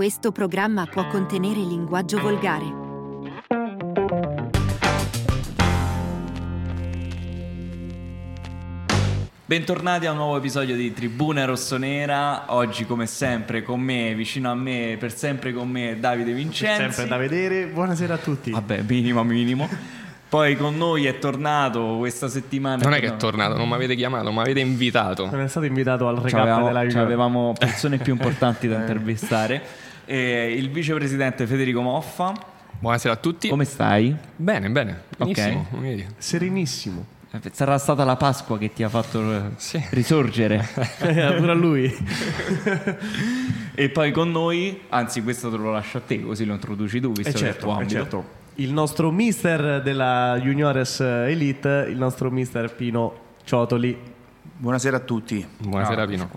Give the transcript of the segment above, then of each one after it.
Questo programma può contenere linguaggio volgare. Bentornati a un nuovo episodio di Tribuna Rossonera. Oggi, come sempre, con me, vicino a me, per sempre con me, Davide Vincenzi. Sempre da vedere. Buonasera a tutti. Vabbè, minimo, minimo. Poi con noi è tornato questa settimana. Non è che è tornato, non mi avete chiamato, mi avete invitato. Non è stato invitato al recap della Juve. c'avevamo persone più importanti da intervistare. E il vicepresidente Federico Moffa. Buonasera a tutti. Come stai? Bene, bene. Benissimo. dire. Serenissimo. Eh, Sarà stata la Pasqua che ti ha fatto eh, Sì. risorgere. Pure a lui. e poi con noi, anzi, questo te lo lascio a te, così lo introduci tu, visto Eh che è il certo, eh certo. Il nostro mister della Juniores Elite, il nostro mister Pino Ciotoli. Buonasera a tutti. Buonasera Ah, Pino.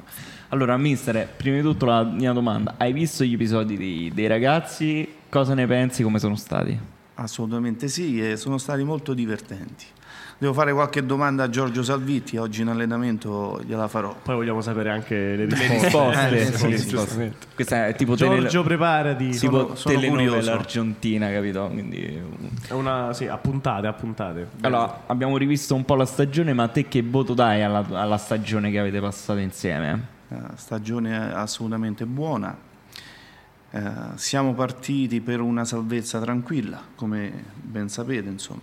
Allora, mister, prima di tutto la mia domanda: hai visto gli episodi dei, dei ragazzi? Cosa ne pensi? Come sono stati? Assolutamente sì, e sono stati molto divertenti. Devo fare qualche domanda a Giorgio Salvitti, oggi in allenamento gliela farò. Poi vogliamo sapere anche le risposte. risposte, Eh, giustamente. Questa è tipo tele- Giorgio, preparati. tipo sono- sono telenovela curioso. argentina, capito? Quindi... È una, sì, a puntate, a puntate. Allora, abbiamo rivisto un po' la stagione, ma te che voto dai alla, alla stagione che avete passato insieme? Eh, stagione assolutamente buona. Eh, siamo partiti per una salvezza tranquilla, come ben sapete, insomma,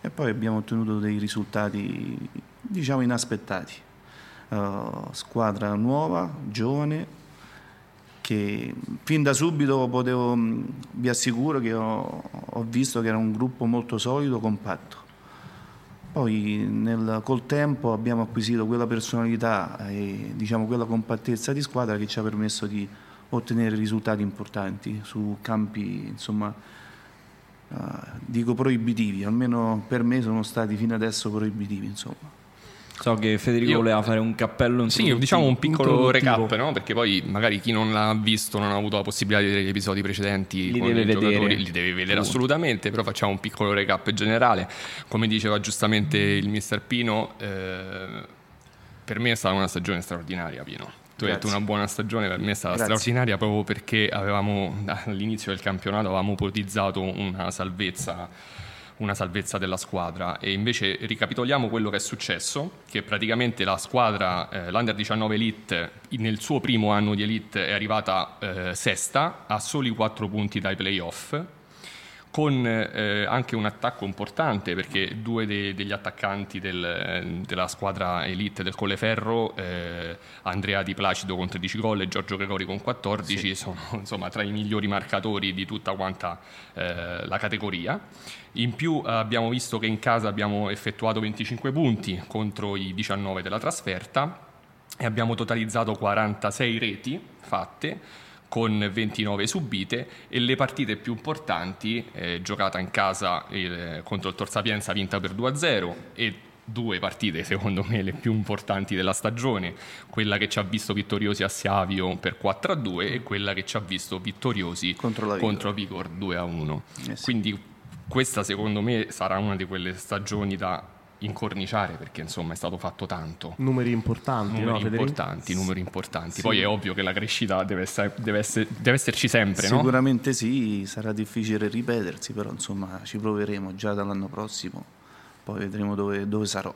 e poi abbiamo ottenuto dei risultati, diciamo, inaspettati. Eh, squadra nuova, giovane, che fin da subito potevo, vi assicuro che ho, ho visto che era un gruppo molto solido, compatto. Poi nel- col tempo abbiamo acquisito quella personalità e diciamo, quella compattezza di squadra che ci ha permesso di ottenere risultati importanti su campi, insomma, eh, dico proibitivi, almeno per me sono stati fino adesso proibitivi. Insomma. So che Federico Io- voleva fare un cappello Sì, introduttivo. diciamo un piccolo recap, no? Perché poi magari chi non l'ha visto, non ha avuto la possibilità di vedere gli episodi precedenti Li con deve i vedere. giocatori, li deve vedere assolutamente, però facciamo un piccolo recap generale. Come diceva giustamente il mister Pino, eh, per me è stata una stagione straordinaria, Pino. Tu hai detto una buona stagione, per me è stata Grazie. straordinaria proprio perché avevamo all'inizio del campionato avevamo ipotizzato una salvezza una salvezza della squadra. E invece ricapitoliamo quello che è successo che praticamente la squadra eh, l'Under 19 Elite nel suo primo anno di Elite è arrivata eh, sesta a soli 4 punti dai playoff con eh, anche un attacco importante perché due de- degli attaccanti del- della squadra elite del Colleferro, eh, Andrea Di Placido con 13 gol e Giorgio Gregori con 14, sono insomma tra i migliori marcatori di tutta quanta eh, la categoria. In più eh, abbiamo visto che in casa abbiamo effettuato 25 punti contro i 19 della trasferta e abbiamo totalizzato 46 reti fatte con 29 subite e le partite più importanti eh, giocata in casa eh, contro il Tor Sapienza vinta per 2-0 e due partite secondo me le più importanti della stagione. Quella che ci ha visto vittoriosi a Siavio per 4-2 e quella che ci ha visto vittoriosi Contro la contro Vigor 2-1 Eh sì. quindi questa secondo me sarà una di quelle stagioni da incorniciare perché insomma è stato fatto tanto Numeri importanti, no, numeri Federico? importanti, numeri importanti. Poi è ovvio che la crescita deve, essere- deve essere- deve esserci sempre, no? Sicuramente sì, sarà difficile ripetersi, però insomma ci proveremo già dall'anno prossimo, poi vedremo dove, dove sarò.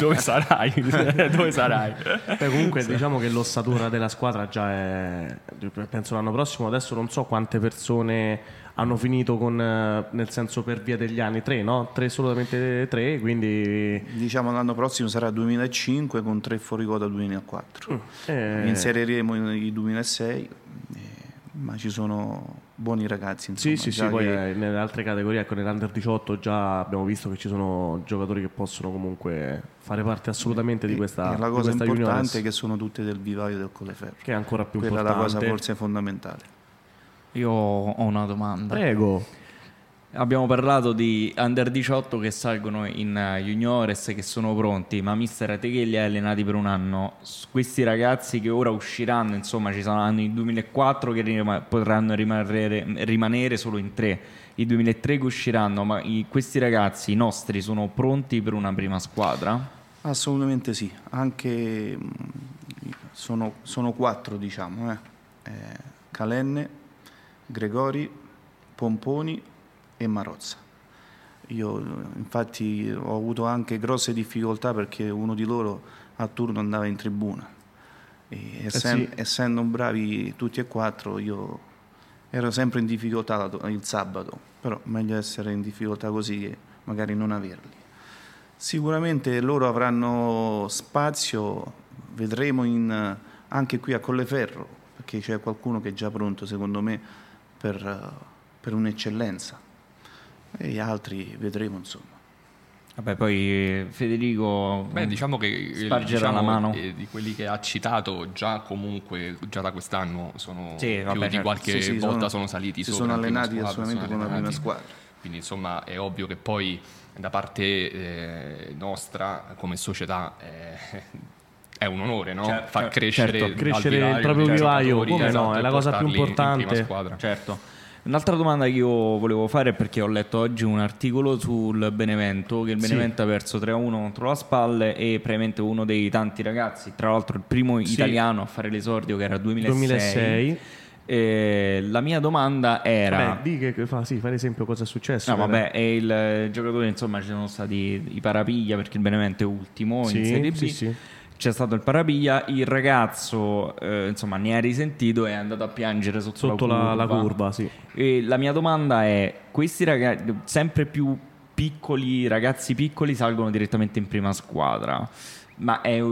Dove sarai? Dove sarai? Beh, comunque diciamo che l'ossatura della squadra già è penso l'anno prossimo adesso non so quante persone hanno finito con eh, nel senso per via degli anni tre no? tre solamente tre quindi Diciamo l'anno prossimo sarà 2005 con tre fuori quota 2004. eh, Inseriremo i 2006, eh, ma ci sono buoni ragazzi. Insomma, sì sì sì poi che- eh, nelle altre categorie ecco nell'under 18 già abbiamo visto che ci sono giocatori che possono comunque fare parte assolutamente di questa, e la cosa importante juniores, è che sono tutte del vivaio del Colleferro. che è ancora più Quella è la importante cosa forse fondamentale. Io ho una domanda. prego Abbiamo parlato di under 18 che salgono in eh, juniores che sono pronti, ma mister a te che li hai allenati per un anno, questi ragazzi che ora usciranno, insomma ci saranno i 2004 che rima- potranno rimanere, rimanere solo in tre, i 2003 che usciranno, ma i- questi ragazzi, i nostri, sono pronti per una prima squadra? Assolutamente sì, anche mh, sono, sono quattro diciamo. eh. Eh, Calenne, Gregori, Pomponi e Marozza. Io infatti ho avuto anche grosse difficoltà perché uno di loro a turno andava in tribuna. E essen- Eh sì. Essendo bravi tutti e quattro, io ero sempre in difficoltà il sabato, però meglio essere in difficoltà così che magari non averli. Sicuramente loro avranno spazio, vedremo in- anche qui a Colleferro, perché c'è qualcuno che è già pronto secondo me per, per un'eccellenza e gli altri vedremo insomma. Vabbè, poi Federico Beh, diciamo che eh, spargerà diciamo, la mano. eh, di quelli che ha citato già comunque già da quest'anno sono Sì, vabbè, più di certo. qualche Sì, sì, volta sono- sono, saliti si sopra sono allenati squadra, assolutamente con la prima squadra. Quindi insomma è ovvio che poi da parte eh, nostra come società eh, è un onore no? Certo, far crescere, certo, crescere al il proprio vivaio, come no, esatto, è la cosa più portarli in prima importante. squadra. Certo. Un'altra domanda che io volevo fare è perché ho letto oggi un articolo sul Benevento, che il Sì. Benevento ha perso 3-1 contro la Spalle e praticamente uno dei tanti ragazzi, tra l'altro il primo Sì. italiano a fare l'esordio che era 2006. 2006. E la mia domanda era... Di che, che fa, sì, fai l'esempio cosa è successo. No, vabbè, il eh, giocatore, insomma, ci sono stati i parapiglia perché il Benevento è ultimo in Sì, Serie B. sì, sì. C'è stato il parapiglia, il ragazzo, eh, insomma, ne ha risentito e è andato a piangere sotto, Sotto la, la curva, sì. E la mia domanda è: questi ragazzi, sempre più piccoli, ragazzi piccoli, salgono direttamente in prima squadra. Ma è-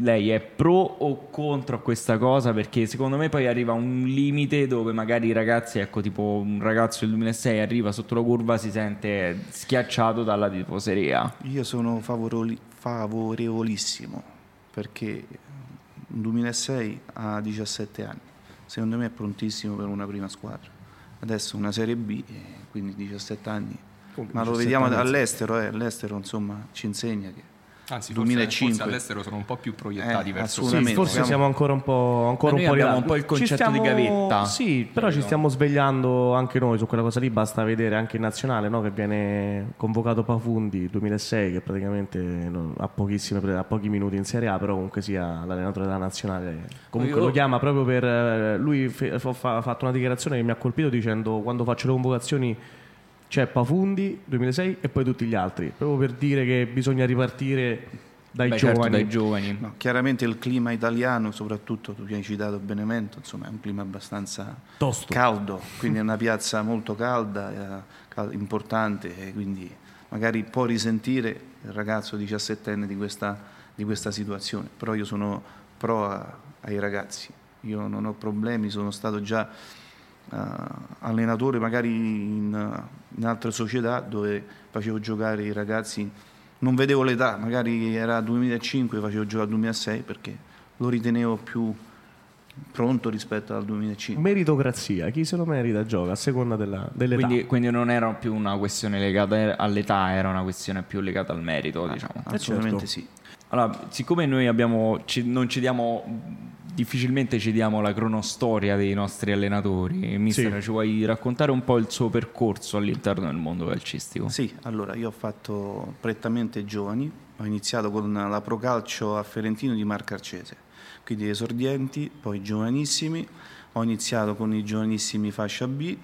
lei è pro o contro questa cosa? Perché secondo me poi arriva un limite dove magari i ragazzi, ecco, tipo un ragazzo del 2006 arriva sotto la curva, si sente schiacciato dalla tifoseria. Io sono favoroli- favorevolissimo perché un 2006 ha 17 anni, secondo me è prontissimo per una prima squadra. Adesso una Serie B, eh, quindi 17 anni. Ma lo 17 vediamo anni, all'estero, eh, all'estero insomma ci insegna che Anzi, forse, 2005. forse all'estero sono un po' più proiettati Eh, verso Sì, forse Siamo- siamo ancora un po', ancora un po' in abbiamo un po' il concetto di stiamo- gavetta. Sì, però ci stiamo svegliando anche noi su quella cosa lì. Basta vedere anche in nazionale no, che viene convocato Pafundi 2006, che praticamente ha, ha pochi minuti in Serie A, però comunque sia l'allenatore della nazionale. Comunque lo chiama proprio per. eh, Lui ha fatto una dichiarazione che mi ha colpito dicendo quando faccio le convocazioni. C'è Pafundi 2006 e poi tutti gli altri, proprio per dire che bisogna ripartire dai Beh, certo, giovani. dai giovani. no, chiaramente il clima italiano, soprattutto tu hai citato Benevento, insomma è un clima abbastanza Tosto. caldo, quindi è una piazza molto calda, eh, importante, e quindi magari può risentire il ragazzo 17enne di questa, di questa situazione, però io sono pro a- ai ragazzi, io non ho problemi, sono stato già eh, allenatore magari in, in altre società dove facevo giocare i ragazzi, non vedevo l'età, magari era 2005, facevo giocare al 2006 perché lo ritenevo più pronto rispetto al 2005. Meritocrazia, chi se lo merita gioca a seconda della, dell'età. Quindi, quindi non era più una questione legata all'età, era una questione più legata al merito, diciamo. Assolutamente certo. sì. Allora, siccome noi abbiamo, ci- non ci diamo, difficilmente ci diamo la cronostoria dei nostri allenatori, mister, Sì. ci vuoi raccontare un po' il suo percorso all'interno del mondo calcistico? Sì, allora io ho fatto prettamente giovani, ho iniziato con la Procalcio a Ferentino di Marcarcese, quindi esordienti, poi giovanissimi, ho iniziato con i giovanissimi fascia B,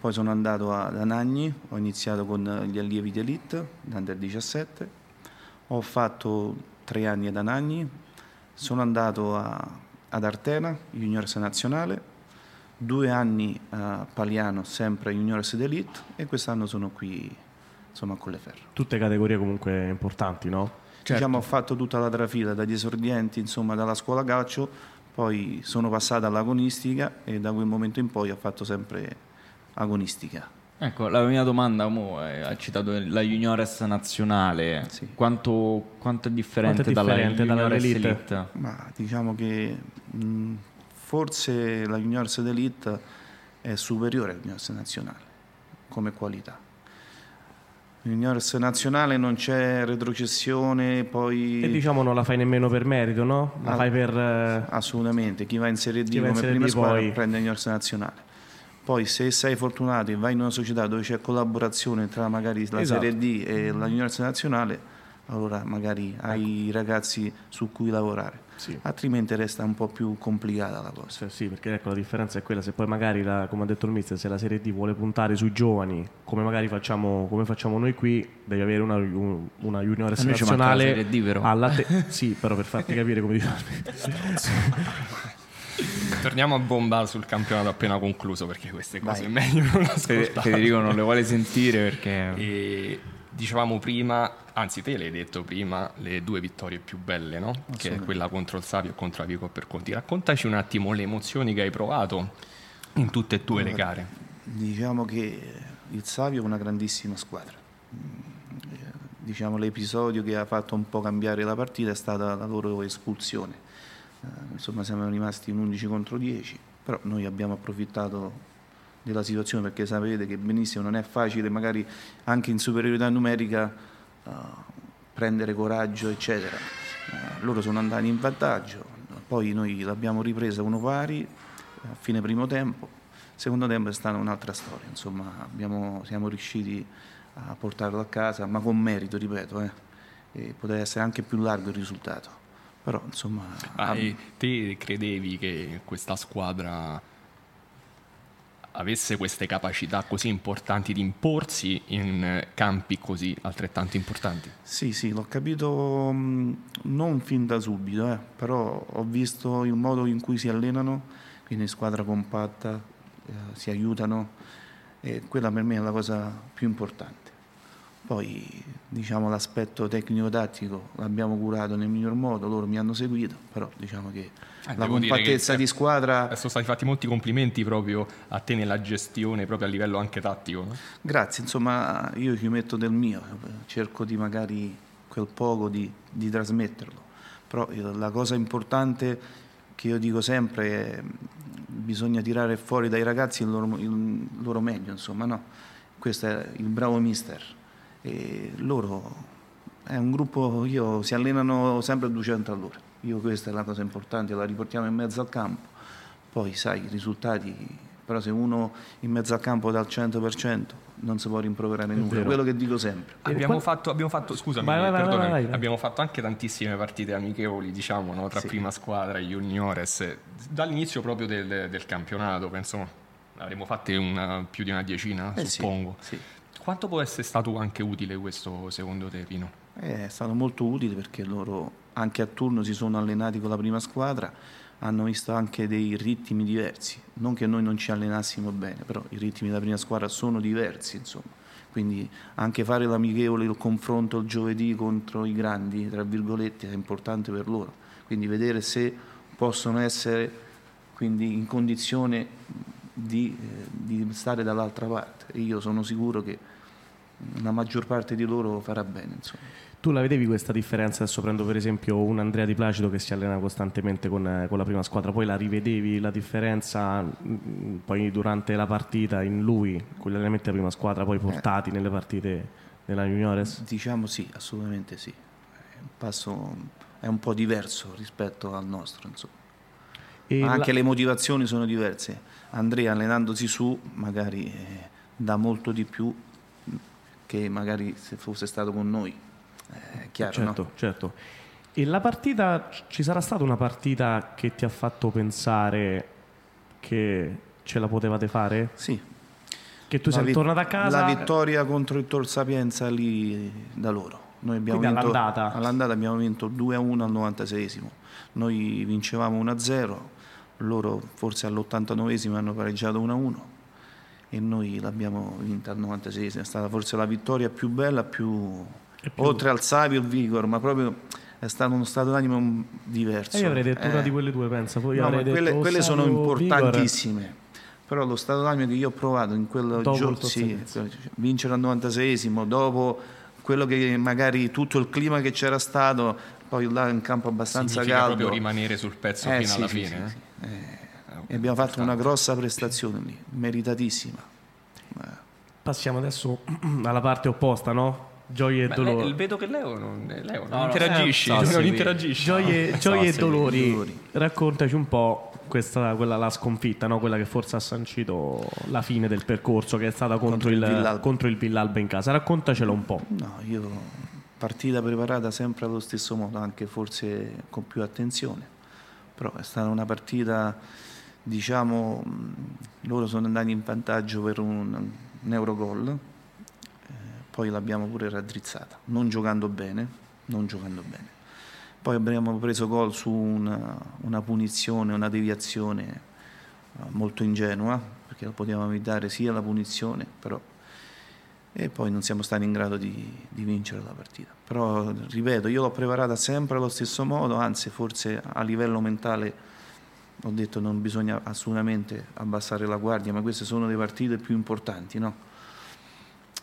poi sono andato ad Anagni, ho iniziato con gli allievi d'elite, under 17, ho fatto tre anni ad Anagni, sono andato a- ad Artena, Juniors Nazionale, due anni a Paliano, sempre Juniors d'Elite, e quest'anno sono qui insomma, a Colleferro. Tutte categorie comunque importanti, no? Certo. Diciamo, ho fatto tutta la trafila dagli esordienti, insomma, dalla scuola calcio, poi sono passato all'agonistica e da quel momento in poi ho fatto sempre agonistica. Ecco, la mia domanda, mo, eh, ha citato la juniores nazionale, Sì. quanto, quanto è differente, Quanto è differente dalla dalla juniores elite? elite? Ma diciamo che mh, forse la Juniors d'Elite è superiore alla Juniors nazionale come qualità. Juniors nazionale non c'è retrocessione, poi E diciamo non la fai nemmeno per merito, no? La Ah. fai per... eh, assolutamente chi va in Serie D va in come Serie prima D squadra poi- prende Juniors nazionale. Poi se sei fortunato e vai in una società dove c'è collaborazione tra magari la Esatto. Serie D e la Juniors nazionale, allora magari hai i ragazzi su cui lavorare. Sì. Altrimenti resta un po' più complicata la cosa. Sì, sì, perché ecco la differenza è quella, se poi magari, la- come ha detto il mister, se la Serie D vuole puntare sui giovani, come magari facciamo, come facciamo noi qui, devi avere una, un- una la nazionale Serie D, però. alla te- sì, però per farti capire come dico. Torniamo a bomba sul campionato appena concluso perché queste cose Vai. è meglio non ascoltare. Federico non le vuole sentire perché... E dicevamo prima, anzi te l'hai detto prima, le due vittorie più belle, no? Che è quella contro il Savio e contro la Vico per Conti. Raccontaci un attimo le emozioni che hai provato in tutte e due le gare. Diciamo che il Savio è una grandissima squadra. Mm, eh, Diciamo, l'episodio che ha fatto un po' cambiare la partita è stata la loro espulsione. Eh, insomma, siamo rimasti in 11 contro 10, però noi abbiamo approfittato della situazione perché sapete che benissimo non è facile, magari anche in superiorità numerica, eh, prendere coraggio, eccetera. Eh, loro sono andati in vantaggio, poi noi l'abbiamo ripresa uno pari a fine primo tempo. Secondo tempo è stata un'altra storia, insomma abbiamo- siamo riusciti a portarlo a casa, ma con merito, ripeto, eh. E poteva essere anche più largo il risultato. Però insomma Ma ab- e te credevi che questa squadra avesse queste capacità così importanti di imporsi in campi così altrettanto importanti? Sì, sì, l'ho capito mh, non fin da subito, eh, però ho visto il modo in cui si allenano, quindi squadra compatta, eh, si aiutano e quella per me è la cosa più importante. Poi diciamo l'aspetto tecnico-tattico l'abbiamo curato nel miglior modo, loro mi hanno seguito, però diciamo che la devo dire compattezza che- di squadra Sono stati fatti molti complimenti proprio a te nella gestione, proprio a livello anche tattico. no? Grazie, insomma io ci metto del mio, cerco di magari quel poco di, di trasmetterlo, però eh, la cosa importante che io dico sempre è bisogna tirare fuori dai ragazzi il loro, il loro meglio, insomma, no? Questo è il bravo mister. E loro è un gruppo, io, si allenano sempre a 200 all'ora, io questa è la cosa importante, la riportiamo in mezzo al campo, poi sai i risultati, però se uno in mezzo al campo dà il 100% non si può rimproverare nulla, vero. quello che dico sempre. Abbiamo fatto, abbiamo fatto, scusami, Vai, vai, vai, perdonami, vai, vai. abbiamo fatto anche tantissime partite amichevoli, diciamo, no, tra Sì. prima squadra e juniores, dall'inizio proprio del, del campionato, penso avremmo fatte una- più di una decina, Eh sì, suppongo. sì. Quanto può essere stato anche utile questo secondo te, Pino? È stato molto utile perché loro anche a turno si sono allenati con la prima squadra, hanno visto anche dei ritmi diversi, non che noi non ci allenassimo bene, però i ritmi della prima squadra sono diversi, insomma. Quindi anche fare l'amichevole, il confronto il giovedì contro i grandi, tra virgolette, è importante per loro. Quindi vedere se possono essere in condizione di, eh, di stare dall'altra parte. Io sono sicuro che la maggior parte di loro farà bene, insomma. Tu la vedevi questa differenza? Adesso prendo per esempio un Andrea Di Placido che si allena costantemente con, eh, con la prima squadra, poi la rivedevi la differenza mm, poi durante la partita in lui, con gli allenamenti della prima squadra, poi portati nelle partite della Juniores? Diciamo sì, assolutamente sì. È un passo è un po' diverso rispetto al nostro, insomma. Ma la- anche le motivazioni sono diverse. Andrea allenandosi su magari eh, dà molto di più che magari se fosse stato con noi. È chiaro, certo, no? certo. E la partita, ci sarà stata una partita che ti ha fatto pensare che ce la potevate fare? Sì. Che tu La sei vit- tornato a casa? La vittoria contro il Tor Sapienza lì da loro. Noi abbiamo Quindi vinto, all'andata? all'andata abbiamo vinto 2-1 al 96esimo. Noi vincevamo 1-0, loro forse all'89esimo hanno pareggiato 1-1 e noi l'abbiamo vinta al 96esimo. È stata forse la vittoria più bella, più, oltre al Savio e il Vigor, ma proprio è stato uno stato d'animo diverso. E io avrei detto una Eh, di quelle due, pensa. Poi No, ma quelle, detto quelle sono Savio, Vigor. importantissime. Però lo stato d'animo che io ho provato in quel Dopo giorno, sì, vincere al 96esimo, dopo quello che magari tutto il clima che c'era stato, poi là in campo abbastanza Significa caldo. proprio rimanere sul pezzo Eh, fino sì, alla sì, fine. sì, eh? Ah, e abbiamo fatto una grossa prestazione lì, meritatissima. Eh, Passiamo adesso alla parte opposta, no? Gioie e Beh, dolori. lei- vedo che Leo non, Leo non No, no, interagisci, eh, so, non sì, interagisci. Gioie, No, gioie e dolori. dolori. Raccontaci un po' questa, quella, la sconfitta, no? quella che forse ha sancito la fine del percorso, che è stata contro, Contro il il, Villalba. contro il Villalba in casa. Raccontacelo un po'. No, io partita preparata sempre allo stesso modo, anche forse con più attenzione, però è stata una partita, diciamo, mh, loro sono andati in vantaggio per un, un Eurogol, eh, poi l'abbiamo pure raddrizzata, non giocando bene, non giocando bene. Poi abbiamo preso gol su una, una punizione, una deviazione eh, molto ingenua, perché potevamo evitare sia la punizione, però e poi non siamo stati in grado di, di, vincere la partita. Però, ripeto, io l'ho preparata sempre allo stesso modo, anzi forse a livello mentale ho detto non bisogna assolutamente abbassare la guardia, ma queste sono le partite più importanti, no?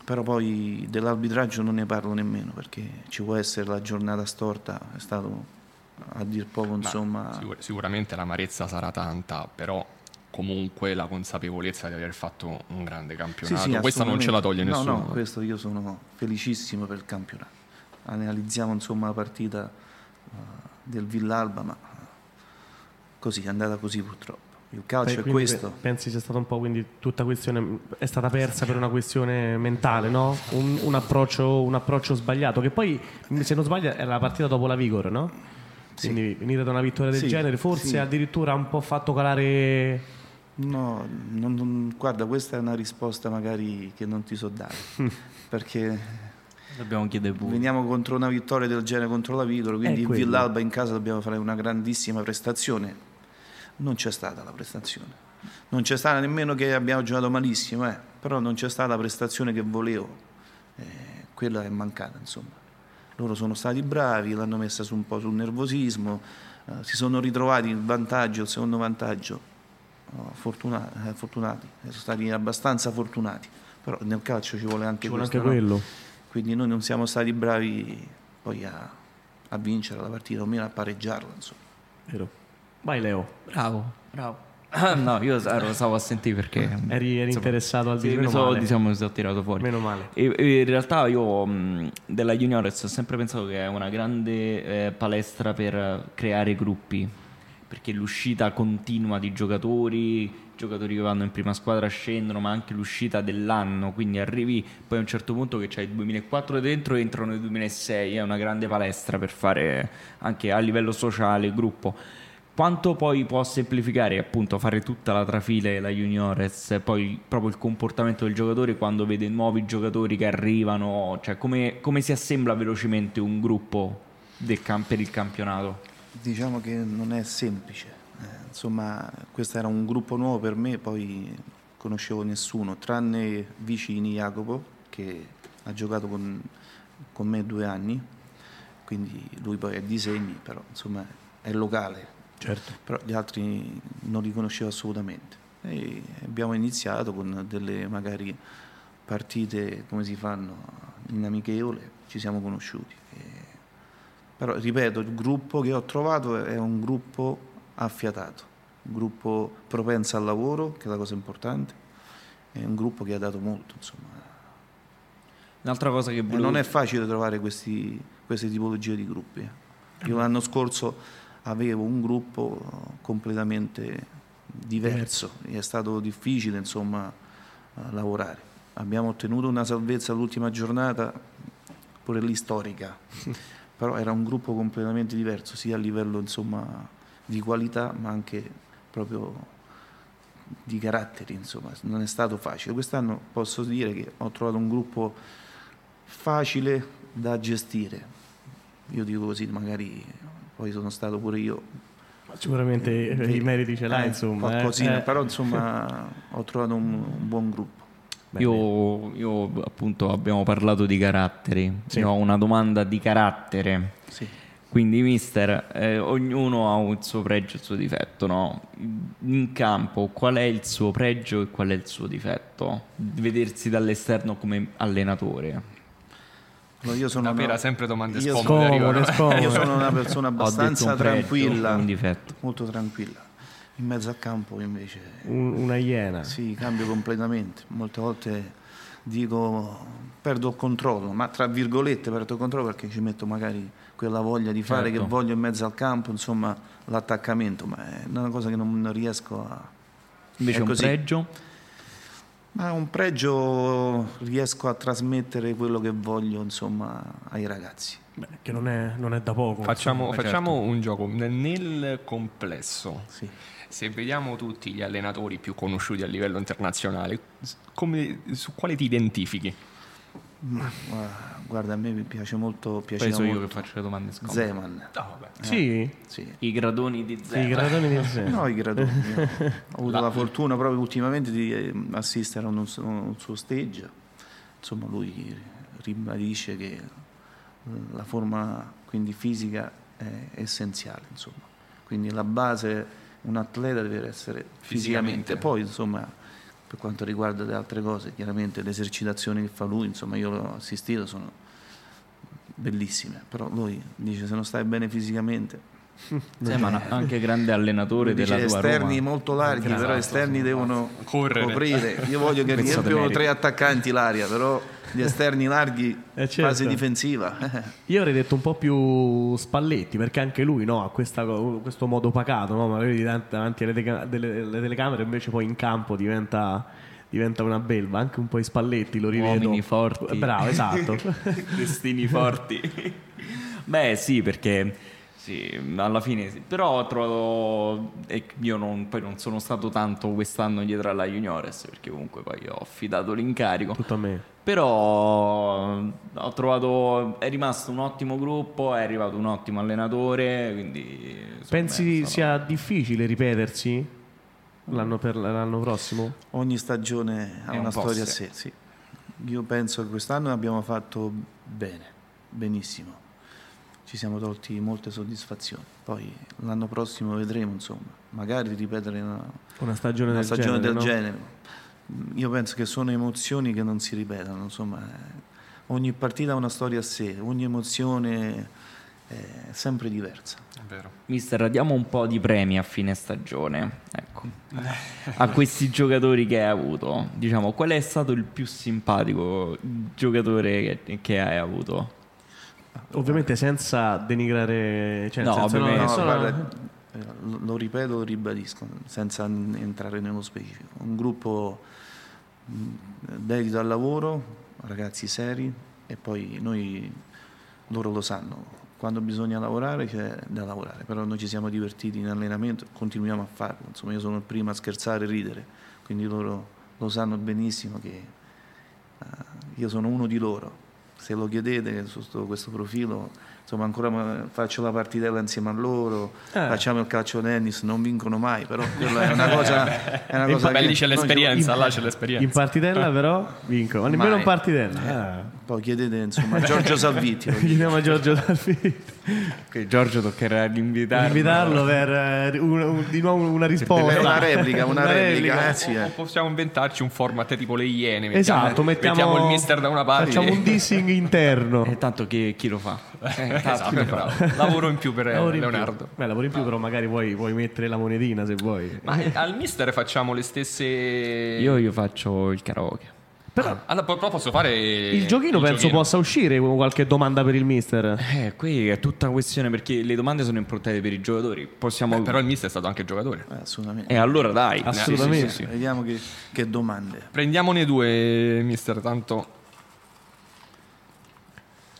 Però poi dell'arbitraggio non ne parlo nemmeno perché ci può essere la giornata storta, è stato a dir poco insomma... Sicur- sicuramente l'amarezza sarà tanta, però comunque la consapevolezza di aver fatto un grande campionato. Sì, sì, Questa non ce la toglie nessuno. No, no, questo io sono felicissimo per il campionato. Analizziamo insomma la partita uh, del Villalba, ma così è andata così purtroppo. Il calcio Beh, è questo. Pensi sia stata un po' quindi tutta questione è stata persa per una questione mentale, no? Un, un, approccio, un approccio sbagliato. Che poi, se non sbaglio, era la partita dopo la Vigor, no? Quindi sì. venire da una vittoria del sì, genere, forse sì. addirittura un po' fatto calare No, non, non, guarda, questa è una risposta magari che non ti so dare, perché dobbiamo chiedere pure. Veniamo contro una vittoria del genere contro la Vidro, quindi in Villalba in casa dobbiamo fare una grandissima prestazione. Non c'è stata la prestazione. Non c'è stata nemmeno che abbiamo giocato malissimo, eh, però non c'è stata la prestazione che volevo. Eh, quella è mancata, insomma. Loro sono stati bravi, l'hanno messa su un po' sul nervosismo, eh, si sono ritrovati il vantaggio, il secondo vantaggio fortunati, eh, fortunati, sono stati abbastanza fortunati, però nel calcio ci vuole anche, ci vuole questo, anche quello. Quindi noi non siamo stati bravi poi a, a vincere la partita, o almeno a pareggiarla. Insomma. Vero. Vai Leo. Bravo, bravo. no, io ero, stavo a sentire perché eri, eri insomma, interessato al sì, mi sono, diciamo, mi sono tirato fuori. Meno male. E, e in realtà io mh, della Juniores ho sempre pensato che è una grande eh, palestra per creare gruppi perché l'uscita continua di giocatori, giocatori che vanno in prima squadra scendono, ma anche l'uscita dell'anno, quindi arrivi poi a un certo punto che c'hai il 2004 dentro e entrano nel 2006, è una grande palestra per fare anche a livello sociale, gruppo. Quanto poi può semplificare appunto fare tutta la trafile, la juniores, poi proprio il comportamento del giocatore quando vede nuovi giocatori che arrivano, cioè come, come si assembla velocemente un gruppo camp- per il campionato? Diciamo che non è semplice, eh, insomma questo era un gruppo nuovo per me, poi conoscevo nessuno, tranne vicini Jacopo che ha giocato con, con me due anni, quindi lui poi è disegni, però insomma è locale, certo. però gli altri non li conoscevo assolutamente. E abbiamo iniziato con delle magari partite come si fanno in amichevole, ci siamo conosciuti. E però ripeto, il gruppo che ho trovato è un gruppo affiatato, un gruppo propenso al lavoro, che è la cosa importante, è un gruppo che ha dato molto, insomma. Un'altra cosa che volevo... non è facile trovare questi, queste tipologie di gruppi. Eh. Io l'anno scorso avevo un gruppo completamente diverso è stato difficile insomma lavorare. Abbiamo ottenuto una salvezza all'ultima giornata, pure lì storica. però era un gruppo completamente diverso, sia a livello insomma, di qualità ma anche proprio di caratteri, insomma, non è stato facile. Quest'anno posso dire che ho trovato un gruppo facile da gestire. Io dico così, magari poi sono stato pure io. Sicuramente eh, i meriti ce l'hai, eh, insomma. Qualcosina, eh. però insomma ho trovato un, un buon gruppo. Io, io, appunto abbiamo parlato di caratteri, sì. io ho una domanda di carattere. Sì. Quindi, mister, eh, ognuno ha il suo pregio e il suo difetto, no? In campo, qual è il suo pregio e qual è il suo difetto? Vedersi dall'esterno come allenatore. No, io sono una, sempre domande io scomode. Scomode, scomode. Io sono una persona abbastanza un tranquilla, un difetto. molto tranquilla in mezzo al campo invece... Un, una iena. Sì, cambio completamente. Molte volte dico perdo il controllo, ma tra virgolette perdo il controllo perché ci metto magari quella voglia di fare certo. che voglio in mezzo al campo, insomma l'attaccamento, ma è una cosa che non riesco a... Invece è un così. pregio? Ma un pregio, riesco a trasmettere quello che voglio insomma, ai ragazzi. Beh, che non è, non è da poco. Facciamo, Eh, certo. facciamo un gioco nel, nel complesso. Sì. Se vediamo tutti gli allenatori più conosciuti a livello internazionale, come- su quale ti identifichi? Ma, guarda, a me mi piace molto, piaceva Poi sono io molto che faccio le domande scomode. Zeman. Sì, Sì. I gradoni di sì, i gradoni di sé. No, i gradoni. Ho avuto la fortuna proprio ultimamente di eh, assistere a un, un suo stage. Insomma, lui ribadisce che eh, la forma quindi fisica è essenziale. Insomma. Quindi la base, un atleta deve essere fisicamente. Fisicamente. Poi, insomma, per quanto riguarda le altre cose, chiaramente le esercitazioni che fa lui, insomma, io l'ho assistito, sono bellissime. Però lui dice se non stai bene fisicamente, Sì, ma anche grande allenatore dice della tua esterni Roma. molto larghi, però esterni devono Correre. coprire. Io voglio che riempiano tre attaccanti l'aria, però gli esterni larghi, Eh, certo. fase difensiva. Io avrei detto un po' più Spalletti, perché anche lui no, ha questa- questo modo pacato, no? magari davanti alle telecamere, invece poi in campo diventa, diventa una belva. Anche un po' i Spalletti lo rivedo. Uomini forti. Bravo, esatto. Destini forti. Beh, sì, perché sì, alla fine sì. Però ho trovato e io non, poi non sono stato tanto quest'anno dietro alla Juniores, perché comunque poi ho affidato l'incarico. Tutto a me. Però ho trovato è rimasto un ottimo gruppo, è arrivato un ottimo allenatore, quindi Pensi sia difficile ripetersi l'anno, per- l'anno prossimo? Ogni stagione ha un una po' storia a sé. sì. Io penso che quest'anno abbiamo fatto bene, benissimo. Ci siamo tolti molte soddisfazioni. Poi l'anno prossimo vedremo, insomma, magari ripetere una, Una stagione una del stagione genere, del no? genere. Io penso che sono emozioni che non si ripetano, insomma, ogni partita ha una storia a sé, ogni emozione è sempre diversa. Vero. Mister, diamo un po' di premi a fine stagione. Ecco. A questi giocatori che hai avuto, diciamo, qual è stato il più simpatico giocatore che, che hai avuto? Ovviamente senza denigrare... Cioè, No, senza- ovviamente. No, guarda, eh, lo, ripeto, lo ribadisco, senza entrare nello specifico. Un gruppo mh, dedito al lavoro, ragazzi seri, e poi noi, loro lo sanno, quando bisogna lavorare c'è da lavorare, però noi ci siamo divertiti in allenamento, continuiamo a farlo, insomma io sono il primo a scherzare e ridere, quindi loro lo sanno benissimo che eh, io sono uno di loro. Se lo chiedete sotto questo profilo, insomma ancora faccio la partitella insieme a loro, Eh. facciamo il calcio tennis, non vincono mai, però quella è una cosa... È una cosa Beh, che lì c'è l'esperienza, là c'è In l'esperienza. partitella però vincono, ma nemmeno Mai. in partitella. Ah. Poi chiedete insomma Giorgio Salvitti. Chiediamo a Giorgio Dalfi Che Giorgio toccherà invitarlo. invitarlo per eh, un- un- di nuovo una risposta. È una replica, una replica, eh, sì, eh. possiamo inventarci un format tipo le iene. Mettiamo, Esatto, mettiamo, mettiamo il mister da una parte. Facciamo un dissing interno. E tanto chi, chi lo fa? Eh, Esatto, bravo. Lavoro in più per eh, Lavori in più. Leonardo. Beh, lavori in più, però magari vuoi, vuoi mettere la monedina se vuoi. Ma eh, al mister facciamo le stesse. Io, io faccio il karaoke. Però Allora, però posso fare. il giochino penso possa uscire con qualche domanda per il mister. Eh, qui è tutta questione perché le domande sono improntate per i giocatori. Possiamo... Eh, però il mister è stato anche giocatore. Eh, assolutamente. E allora dai. Assolutamente. Sì, sì, sì, sì. Vediamo che, che domande. Prendiamone due, mister, tanto.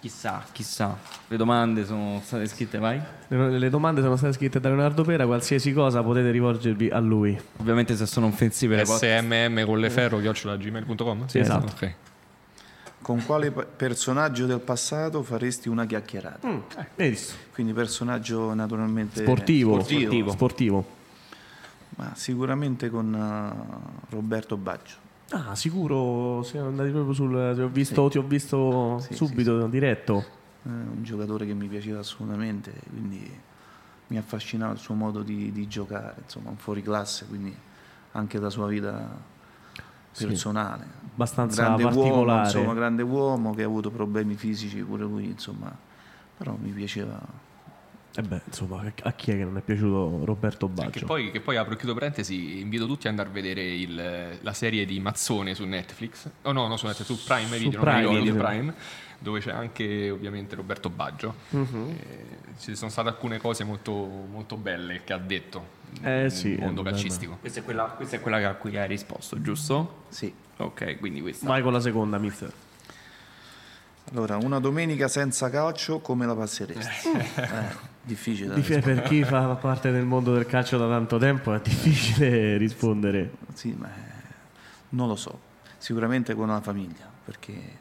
Chissà, chissà. Le domande sono state scritte, vai. Le, le domande sono state scritte da Leonardo Pera, qualsiasi cosa potete rivolgervi a lui. Ovviamente se sono offensive le smm con le ferro gmail.com Sì, esatto. Ok. Con quale personaggio del passato faresti una chiacchierata? Mm, visto? Quindi personaggio naturalmente Sportivo. sportivo. Sportivo. Ma sicuramente con eh, Roberto Baggio. Ah, sicuro, siamo andati proprio sul... Ti ho visto, ti ho visto Sì, subito, diretto. È un giocatore che mi piaceva assolutamente, quindi mi affascinava il suo modo di, di giocare, insomma, un fuoriclasse, quindi anche la sua vita personale. Abbastanza grande uomo, particolare. insomma, grande uomo che ha avuto problemi fisici pure lui, insomma, però mi piaceva E eh beh, insomma, a chi è che non è piaciuto Roberto Baggio? Che poi, che poi, apro e chiudo parentesi, invito tutti ad andare a vedere il, la serie di Mazzone su Netflix. Oh no, no, su Netflix, su Prime Video, Prime, non ricordo, Video. su Prime, dove c'è anche ovviamente Roberto Baggio. Mhm. Eh, ci sono state alcune cose molto, molto belle che ha detto Eh, nel sì, mondo calcistico. Questa è, quella, questa è quella a cui hai risposto, giusto? Sì. Ok, quindi questa. Vai con la seconda, mister. Allora, una domenica senza calcio come la passeresti? Eh, difficile. da Dif- rispondere. per chi fa parte del mondo del calcio da tanto tempo è difficile rispondere. Sì, ma eh, non lo so. Sicuramente con la famiglia, perché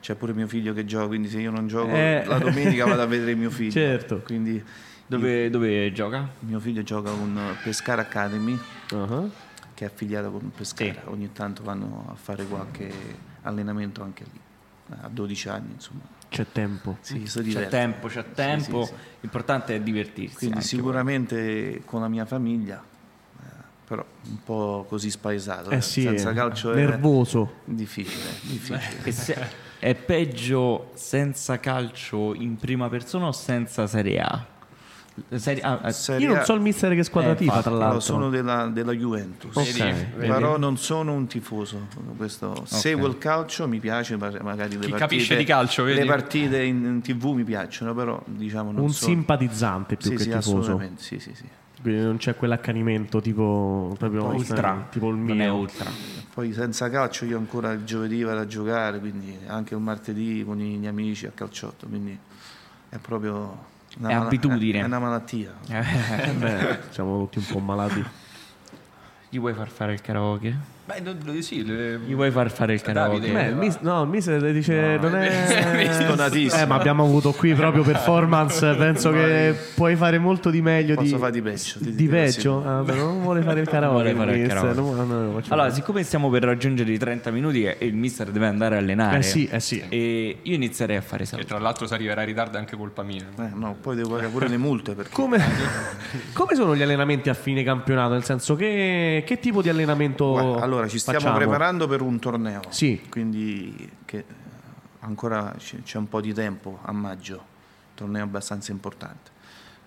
c'è pure mio figlio che gioca, quindi se io non gioco Eh. la domenica vado a vedere mio figlio. Certo. Quindi Dove, dove gioca? mio figlio gioca con Pescara Academy, Uh-huh. che è affiliata con Pescara. Ogni tanto vanno a fare qualche allenamento anche lì, a 12 anni, insomma. C'è tempo. Sì, C'è tempo, c'è tempo. sì, sì. L'importante è divertirsi. Quindi sicuramente con la mia famiglia, eh, però un po' così spaesato. Eh eh. sì, Senza è calcio è nervoso. difficile, difficile. poi. Se- è peggio senza calcio in prima persona o senza Serie A? Serie A eh, Serie Io non so il mister che squadra Eh, tifa, tra No, l'altro. sono della, della Juventus. Ok, Vedi? vedi? Però non sono un tifoso. Questo. Seguo il calcio, mi piace, ma- magari le Chi partite, capisce di calcio, vedi? Le partite in, in tv mi piacciono, però diciamo non un sono... simpatizzante più Sì, che sì, tifoso. assolutamente, sì, sì, sì. Quindi non c'è quell'accanimento tipo proprio ultra. tipo il mio. ultra. Poi senza calcio io ancora il giovedì vado a giocare, quindi anche il martedì con i miei amici a calciotto, quindi è proprio una È abitudine. È una malattia. Eh beh, siamo tutti un po' malati. Gli vuoi far fare il karaoke? Beh, no, no, sì, le- Gli vuoi far fare il karaoke? Davide. Beh, mis- no, il mister dice non è Stonatissimo. Eh, ma abbiamo avuto qui proprio performance, penso che puoi fare molto di meglio Posso di fare di peggio, Di dico peggio? sì. Ah, beh, non vuole fare il karaoke, fare il karaoke. no, no, Allora, siccome stiamo per raggiungere i 30 minuti e il mister deve andare a allenare, Eh sì, eh sì. e io inizierei a fare che saluti. tra l'altro si arriverà in ritardo è anche colpa mia. Eh, no, poi devo pagare pure le multe perché Come, come sono gli allenamenti a fine campionato? Nel senso, che, che tipo di allenamento Guarda, allora ci stiamo facciamo? preparando per un torneo. Sì. Quindi ancora c'è c'è un po' di tempo a maggio, torneo abbastanza importante.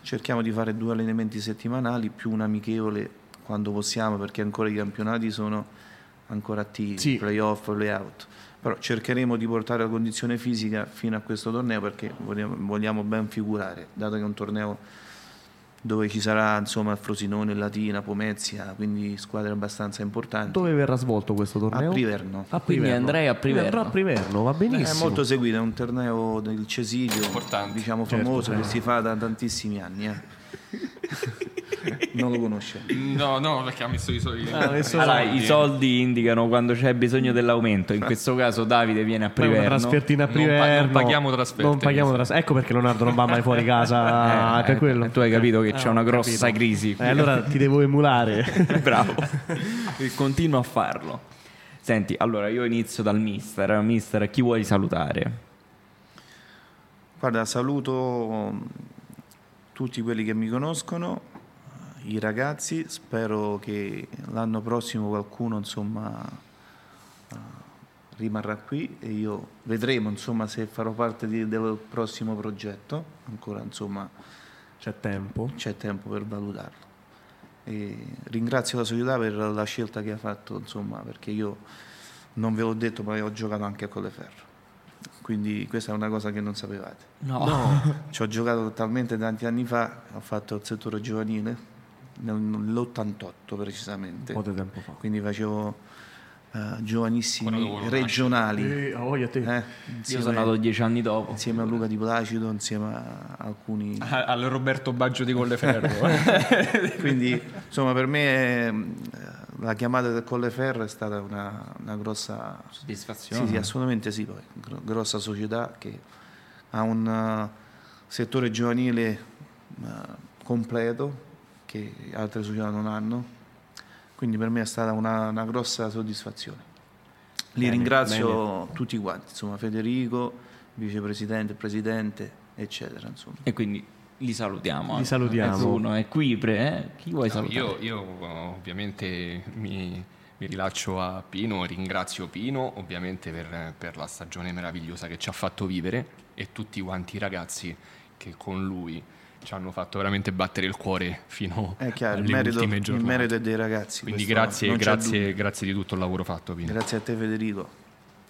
Cerchiamo di fare due allenamenti settimanali più un amichevole quando possiamo perché ancora i campionati sono ancora attivi, Sì. playoff, playout. Però cercheremo di portare la condizione fisica fino a questo torneo perché vogliamo, vogliamo ben figurare, dato che è un torneo dove ci sarà insomma Frosinone, Latina, Pomezia, quindi squadre abbastanza importanti. Dove verrà svolto questo torneo? A Priverno. A Quindi andrei a Priverno. Andrò a Priverno, va benissimo. È molto seguito, è un torneo del Cesidio, Importante. diciamo Certo, famoso, certo. che si fa da tantissimi anni. eh. non lo conosce. No, no, perché ha messo i soldi. Ah, messo- Allora, i soldi indicano quando c'è bisogno dell'aumento. In questo caso Davide viene a Priverno. trasfertina a Non pa- Priverno. non paghiamo trasferte, Non paghiamo trasferte. Ecco perché Leonardo non va mai fuori casa Eh, per quello. tu hai capito che c'è Ah, una grossa capito. crisi. Eh, allora ti devo emulare. Bravo. E continuo a farlo. Senti, allora io inizio dal mister. Mister, chi vuoi salutare? Guarda, saluto tutti quelli che mi conoscono, i ragazzi, spero che l'anno prossimo qualcuno insomma eh, rimarrà qui e io vedremo insomma se farò parte di- del prossimo progetto, ancora insomma C'è tempo. c'è tempo per valutarlo. E ringrazio la società per la scelta che ha fatto, insomma, perché io non ve l'ho detto, ma ho giocato anche a Colleferro. Quindi questa è una cosa che non sapevate. No. Ci ho giocato talmente tanti anni fa, ho fatto il settore giovanile, nell'88 precisamente. Un po' di tempo fa. Quindi facevo eh, giovanissimi regionali. Eh, voglia te. eh, Io sono nato dieci anni dopo. insieme a Luca Di Placido, insieme a alcuni A- Al Roberto Baggio di Colleferro. Quindi insomma per me ehm, la chiamata del Colleferro è stata una, una grossa Soddisfazione. sì, sì, assolutamente sì, poi, gro- grossa società che ha un eh, settore giovanile eh, completo che altre società non hanno. Quindi per me è stata una, una grossa soddisfazione. Li Bene, ringrazio tutti quanti, insomma Federico, vicepresidente, presidente, eccetera. Insomma. E quindi li salutiamo. Li eh. salutiamo. Uno, è qui, pre, eh? Chi vuoi No, salutare? io, io, ovviamente mi, mi rilaccio a Pino, ringrazio Pino ovviamente per, per la stagione meravigliosa che ci ha fatto vivere e tutti quanti i ragazzi che con lui ci hanno fatto veramente battere il cuore fino È chiaro, il alle merito, ultime il giornate. merito è dei ragazzi. Quindi grazie, grazie, grazie di tutto il lavoro fatto, Pino. Grazie a te Federico.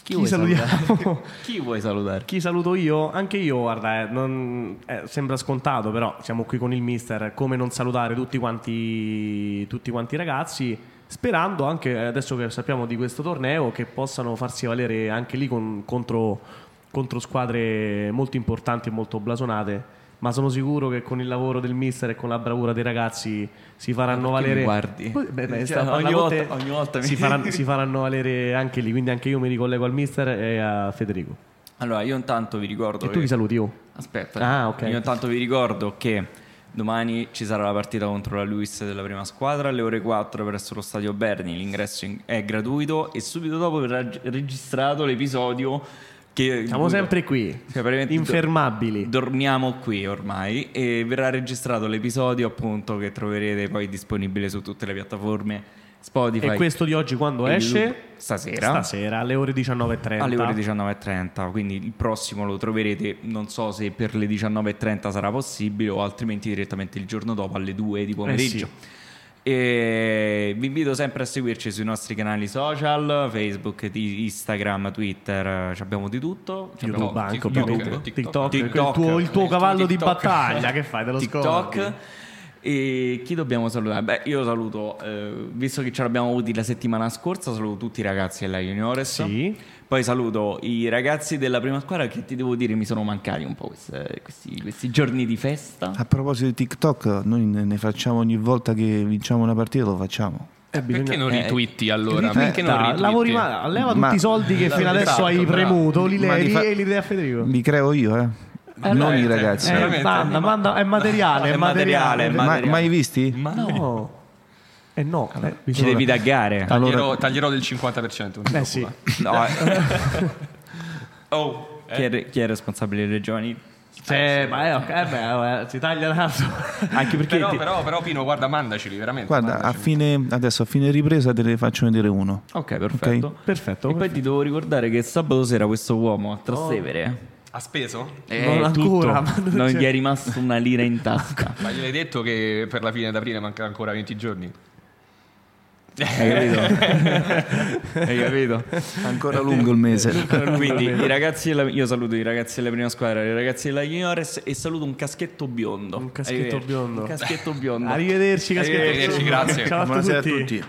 Chi, Chi vuoi salutiamo? salutare? Chi vuoi salutare? Chi saluto io? Anche io, guarda, eh, non- eh, sembra scontato, però siamo qui con il mister. Come non salutare tutti quanti, tutti quanti i ragazzi? Sperando anche, eh, adesso che sappiamo di questo torneo, che possano farsi valere anche lì con- contro, contro squadre molto importanti e molto blasonate. Ma sono sicuro che con il lavoro del mister e con la bravura dei ragazzi si faranno valere. guardi? Beh, beh, Cioè, ogni volta- ogni volta mi- si, faranno, si faranno valere anche lì. Quindi anche io mi ricollego al mister e a Federico. Allora, io intanto vi ricordo E tu che- chi saluti? Oh? Aspetta, Ah, ok. io intanto vi ricordo che domani ci sarà la partita contro la Luis della prima squadra alle ore 4 presso lo stadio Berni. L'ingresso in- è gratuito e subito dopo verrà gi- registrato l'episodio che Siamo sempre qui, infermabili. Dormiamo qui ormai e verrà registrato l'episodio appunto che troverete poi disponibile su tutte le piattaforme Spotify. E questo di oggi quando e esce? YouTube. Stasera. Stasera alle ore 19.30. Alle ore 19.30, quindi il prossimo lo troverete, non so se per le 19.30 sarà possibile o altrimenti direttamente il giorno dopo alle 2 di pomeriggio. E vi invito sempre a seguirci sui nostri canali social, Facebook, Instagram, Twitter, ci abbiamo di tutto. YouTube anche, TikTok. TikTok. Il tuo, cavallo di battaglia. Che fai? Te lo TikTok. E chi dobbiamo salutare? Beh, io saluto, eh, visto che ce l'abbiamo avuti la settimana scorsa, saluto tutti i ragazzi della Juniores. Sì. Poi saluto i ragazzi della prima squadra che ti devo dire mi sono mancati un po' queste- questi, questi giorni di festa. A proposito di TikTok, noi ne facciamo ogni volta che vinciamo una partita, lo facciamo. Eh, Perché bisogna- non eh, ritwitti allora? Ritwitta, Perché non ritwitti? lavori ma- leva tutti Ma- i soldi che fino adesso Esatto, hai bravo. premuto, li Ma levi fa- e li dai a Federico. Li creo io, eh. non i ragazzi. Eh, manda, manda, è materiale, è È materiale, materiale. è Ma- materiale. mai visti? No. Eh no, eh, Ci devi taggare. Allora- Taglierò, taglierò del 50%. non ti Eh sì. No, eh. oh, chi, è, chi è responsabile delle giovani? Cioè, ma è ok, eh, beh, eh, si taglia il naso. Anche perché Però, ti- però, però, Pino, guarda, mandaceli veramente. Guarda, a mandaceli. fine, adesso a fine ripresa te ne faccio vedere uno. Ok, perfetto. Perfetto. E poi ti devo ricordare che sabato sera questo uomo a Trastevere Ha speso? è Non ancora, non non gli è rimasto una lira in tasca. Ma gliel'hai detto che per la fine d'aprile mancano ancora 20 giorni? Hai capito? Hai capito? Ancora lungo il mese. Quindi i ragazzi della- io saluto i ragazzi della prima squadra, i ragazzi della Juniores e saluto un caschetto biondo. Un caschetto Arrivederci. biondo. Un caschetto biondo. Arrivederci, caschetto. Arrivederci, grazie. Ciao a Buonasera a tutti. tutti.